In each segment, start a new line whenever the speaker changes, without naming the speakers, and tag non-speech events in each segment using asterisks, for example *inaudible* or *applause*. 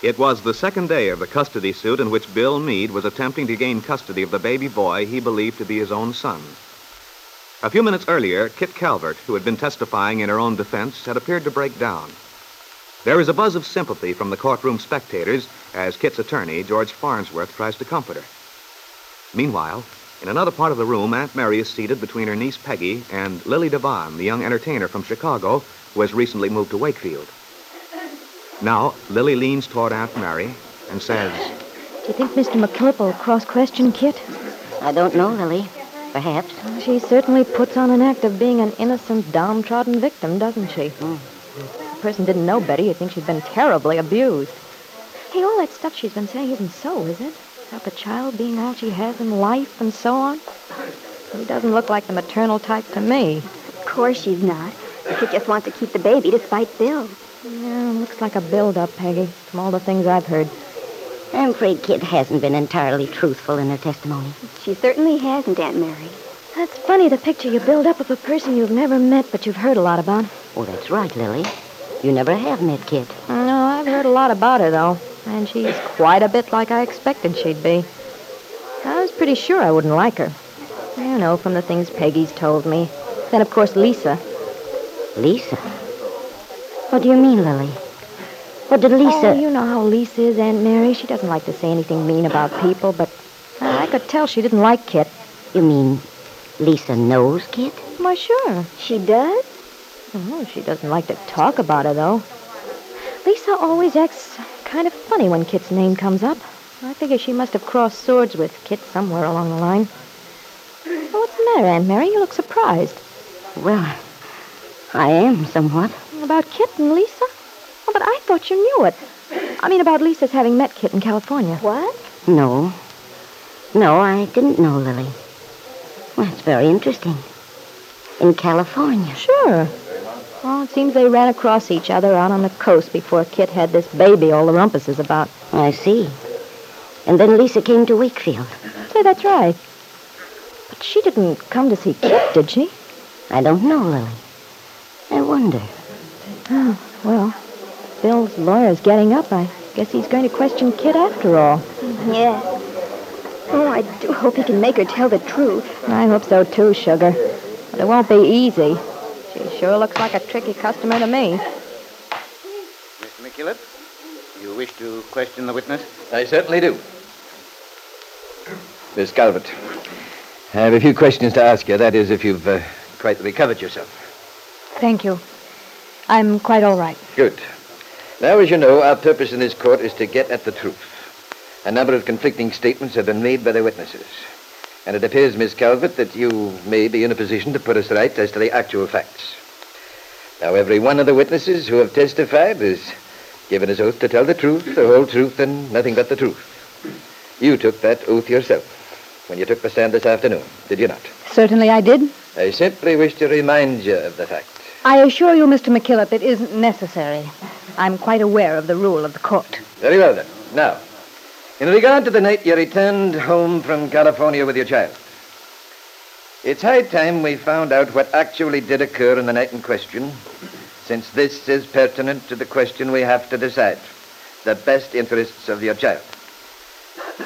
It was the second day of the custody suit in which Bill Meade was attempting to gain custody of the baby boy he believed to be his own son. A few minutes earlier, Kit Calvert, who had been testifying in her own defense, had appeared to break down. There is a buzz of sympathy from the courtroom spectators as Kit's attorney, George Farnsworth, tries to comfort her. Meanwhile, in another part of the room, Aunt Mary is seated between her niece Peggy and Lily Devon, the young entertainer from Chicago who has recently moved to Wakefield. Now, Lily leans toward Aunt Mary and says,
Do you think Mr. McKillop will cross-question Kit?
I don't know, Lily. Perhaps.
She certainly puts on an act of being an innocent, downtrodden victim, doesn't she?
Mm.
If the person didn't know better, you'd think she'd been terribly abused. Hey, all that stuff she's been saying isn't so, is it? About the child being all she has in life and so on? He doesn't look like the maternal type to me.
Of course she's not. She just wants to keep the baby despite Bill.
Yeah, looks like a build-up, Peggy, from all the things I've heard.
I'm afraid Kit hasn't been entirely truthful in her testimony.
She certainly hasn't, Aunt Mary.
That's funny, the picture you build up of a person you've never met but you've heard a lot about.
Oh, that's right, Lily. You never have met Kit.
No, I've heard a lot about her, though. And she's quite a bit like I expected she'd be. I was pretty sure I wouldn't like her. You know, from the things Peggy's told me. Then, of course, Lisa.
Lisa? What do you mean, Lily? What did Lisa...
Oh, you know how Lisa is, Aunt Mary. She doesn't like to say anything mean about people, but uh, I could tell she didn't like Kit.
You mean Lisa knows Kit?
Why, sure.
She does?
Oh, she doesn't like to talk about her, though. Lisa always acts kind of funny when Kit's name comes up. I figure she must have crossed swords with Kit somewhere along the line. Well, what's the matter, Aunt Mary? You look surprised.
Well, I am somewhat.
About Kit and Lisa? Oh, but I thought you knew it. I mean, about Lisa's having met Kit in California.
What?
No. No, I didn't know, Lily. Well, that's very interesting. In California.
Sure. Well, it seems they ran across each other out on the coast before Kit had this baby all the rumpus is about.
I see. And then Lisa came to Wakefield.
Say, that's right. But she didn't come to see Kit, did she?
I don't know, Lily. I wonder.
Oh, *gasps* well, Bill's lawyer's getting up. I guess he's going to question Kit after all.
Yes. Oh, I do hope he can make her tell the truth.
I hope so, too, Sugar. But it won't be easy. She sure looks like a tricky customer to me.
Mr. McKillop, you wish to question the witness?
I certainly do. Miss Calvert, I have a few questions to ask you. That is, if you've uh, quite recovered yourself.
Thank you. I'm quite all right.
Good. Now, as you know, our purpose in this court is to get at the truth. A number of conflicting statements have been made by the witnesses. And it appears, Miss Calvert, that you may be in a position to put us right as to the actual facts. Now, every one of the witnesses who have testified has given his oath to tell the truth, the whole truth, and nothing but the truth. You took that oath yourself when you took the stand this afternoon, did you not?
Certainly I did.
I simply wish to remind you of the fact.
I assure you, Mr. McKillop, it isn't necessary. I'm quite aware of the rule of the court.
Very well, then. Now, in regard to the night you returned home from California with your child, it's high time we found out what actually did occur in the night in question, since this is pertinent to the question we have to decide the best interests of your child.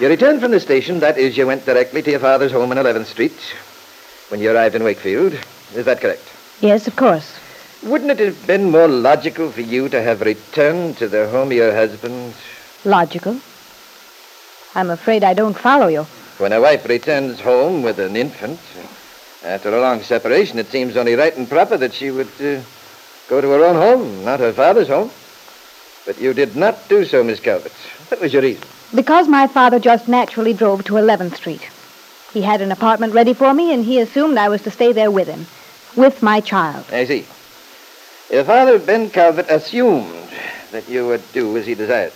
You returned from the station, that is, you went directly to your father's home in 11th Street when you arrived in Wakefield. Is that correct?
Yes, of course.
Wouldn't it have been more logical for you to have returned to the home of your husband?
Logical? I'm afraid I don't follow you.
When a wife returns home with an infant, after a long separation, it seems only right and proper that she would uh, go to her own home, not her father's home. But you did not do so, Miss Calvert. What was your reason?
Because my father just naturally drove to 11th Street. He had an apartment ready for me, and he assumed I was to stay there with him, with my child.
I see. Your father, Ben Calvert, assumed that you would do as he desired.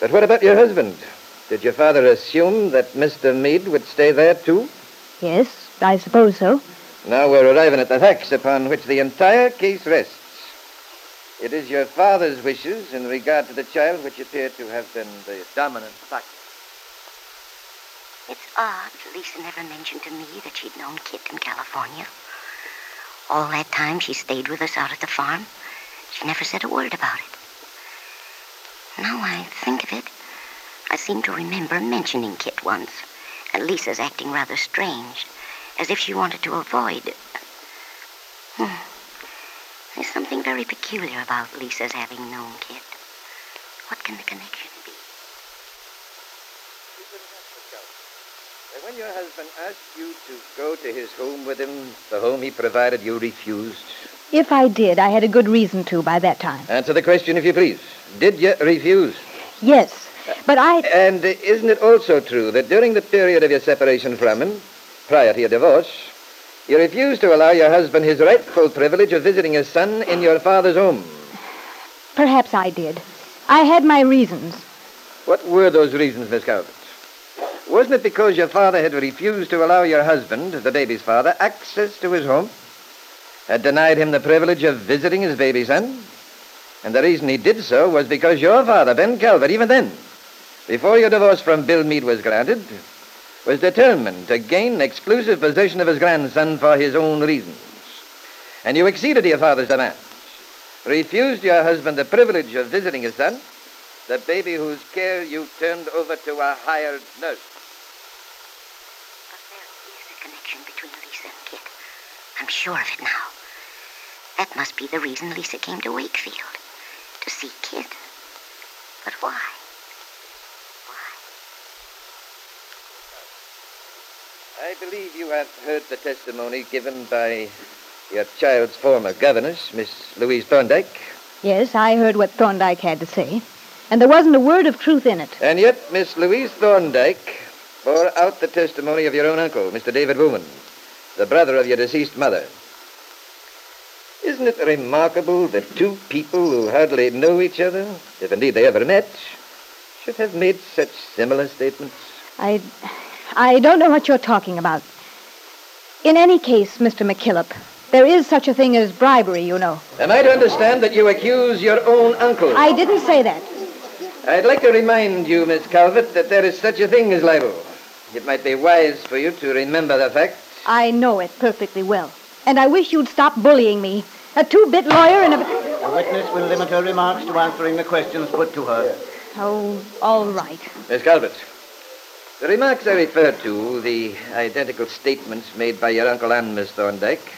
But what about your husband? Did your father assume that Mr. Meade would stay there, too?
Yes, I suppose so.
Now we're arriving at the facts upon which the entire case rests. It is your father's wishes in regard to the child which appear to have been the dominant factor.
It's odd Lisa never mentioned to me that she'd known Kit in California. All that time she stayed with us out at the farm, she never said a word about it. Now I think of it, I seem to remember mentioning Kit once, and Lisa's acting rather strange, as if she wanted to avoid. Hmm. There's something very peculiar about Lisa's having known Kit. What can the connection
When your husband asked you to go to his home with him, the home he provided, you refused?
If I did, I had a good reason to by that time.
Answer the question, if you please. Did you refuse?
Yes, but I.
And isn't it also true that during the period of your separation from him, prior to your divorce, you refused to allow your husband his rightful privilege of visiting his son in your father's home?
Perhaps I did. I had my reasons.
What were those reasons, Miss Calvert? Wasn't it because your father had refused to allow your husband, the baby's father, access to his home? Had denied him the privilege of visiting his baby son? And the reason he did so was because your father, Ben Calvert, even then, before your divorce from Bill Meade was granted, was determined to gain exclusive possession of his grandson for his own reasons. And you exceeded your father's demands, refused your husband the privilege of visiting his son, the baby whose care you turned over to a hired nurse.
But there is a connection between Lisa and Kit. I'm sure of it now. That must be the reason Lisa came to Wakefield. To see Kit. But why? Why?
I believe you have heard the testimony given by your child's former governess, Miss Louise Thorndyke.
Yes, I heard what Thorndyke had to say. And there wasn't a word of truth in it.
And yet, Miss Louise Thorndyke bore out the testimony of your own uncle, Mr. David Booman, the brother of your deceased mother. Isn't it remarkable that two people who hardly know each other, if indeed they ever met, should have made such similar statements?
I. I don't know what you're talking about. In any case, Mr. McKillop, there is such a thing as bribery, you know.
Am I to understand that you accuse your own uncle?
I didn't say that.
I'd like to remind you, Miss Calvert, that there is such a thing as libel. It might be wise for you to remember the fact.
I know it perfectly well. And I wish you'd stop bullying me. A two-bit lawyer and a...
The witness will limit her remarks to answering the questions put to her.
Oh, all right.
Miss Calvert, the remarks I referred to, the identical statements made by your uncle and Miss Thorndyke,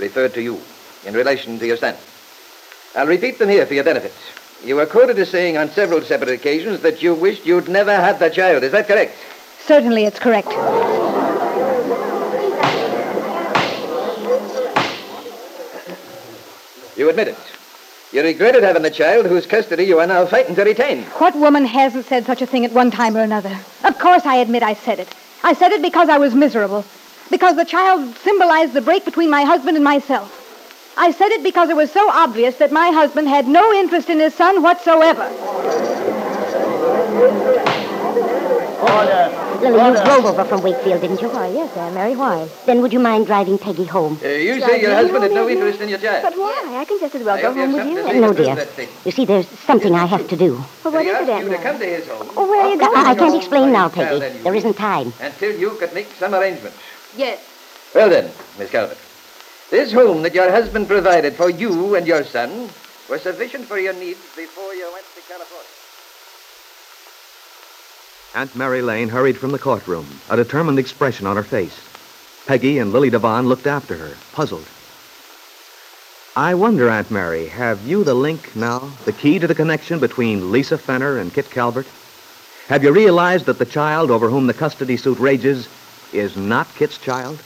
referred to you in relation to your son. I'll repeat them here for your benefit. You were quoted as saying on several separate occasions that you wished you'd never had the child. Is that correct?
Certainly it's correct.
You admit it. You regretted having the child whose custody you are now fighting to retain.
What woman hasn't said such a thing at one time or another? Of course I admit I said it. I said it because I was miserable. Because the child symbolized the break between my husband and myself. I said it because it was so obvious that my husband had no interest in his son whatsoever.
Order.
Lily, you drove over from Wakefield, didn't you?
Why, yes, Aunt Mary. Why?
Then would you mind driving Peggy home?
Uh, you say your husband had no interest in your child.
But why? I can just as well
I
go
hope you have
home with you.
something
No, dear. You see, there's something I have to do.
Well, what
He
is it, Aunt
you to
Mary?
come to his home.
Oh, where are you
going? I can't explain now, Peggy.
that you
There
will.
isn't time.
Until you could make some arrangements.
Yes.
Well then, Miss Calvert, this home that your husband provided for you and your son was sufficient for your needs before you went to California.
Aunt Mary Lane hurried from the courtroom, a determined expression on her face. Peggy and Lily Devon looked after her, puzzled. I wonder, Aunt Mary, have you the link now, the key to the connection between Lisa Fenner and Kit Calvert? Have you realized that the child over whom the custody suit rages is not Kit's child?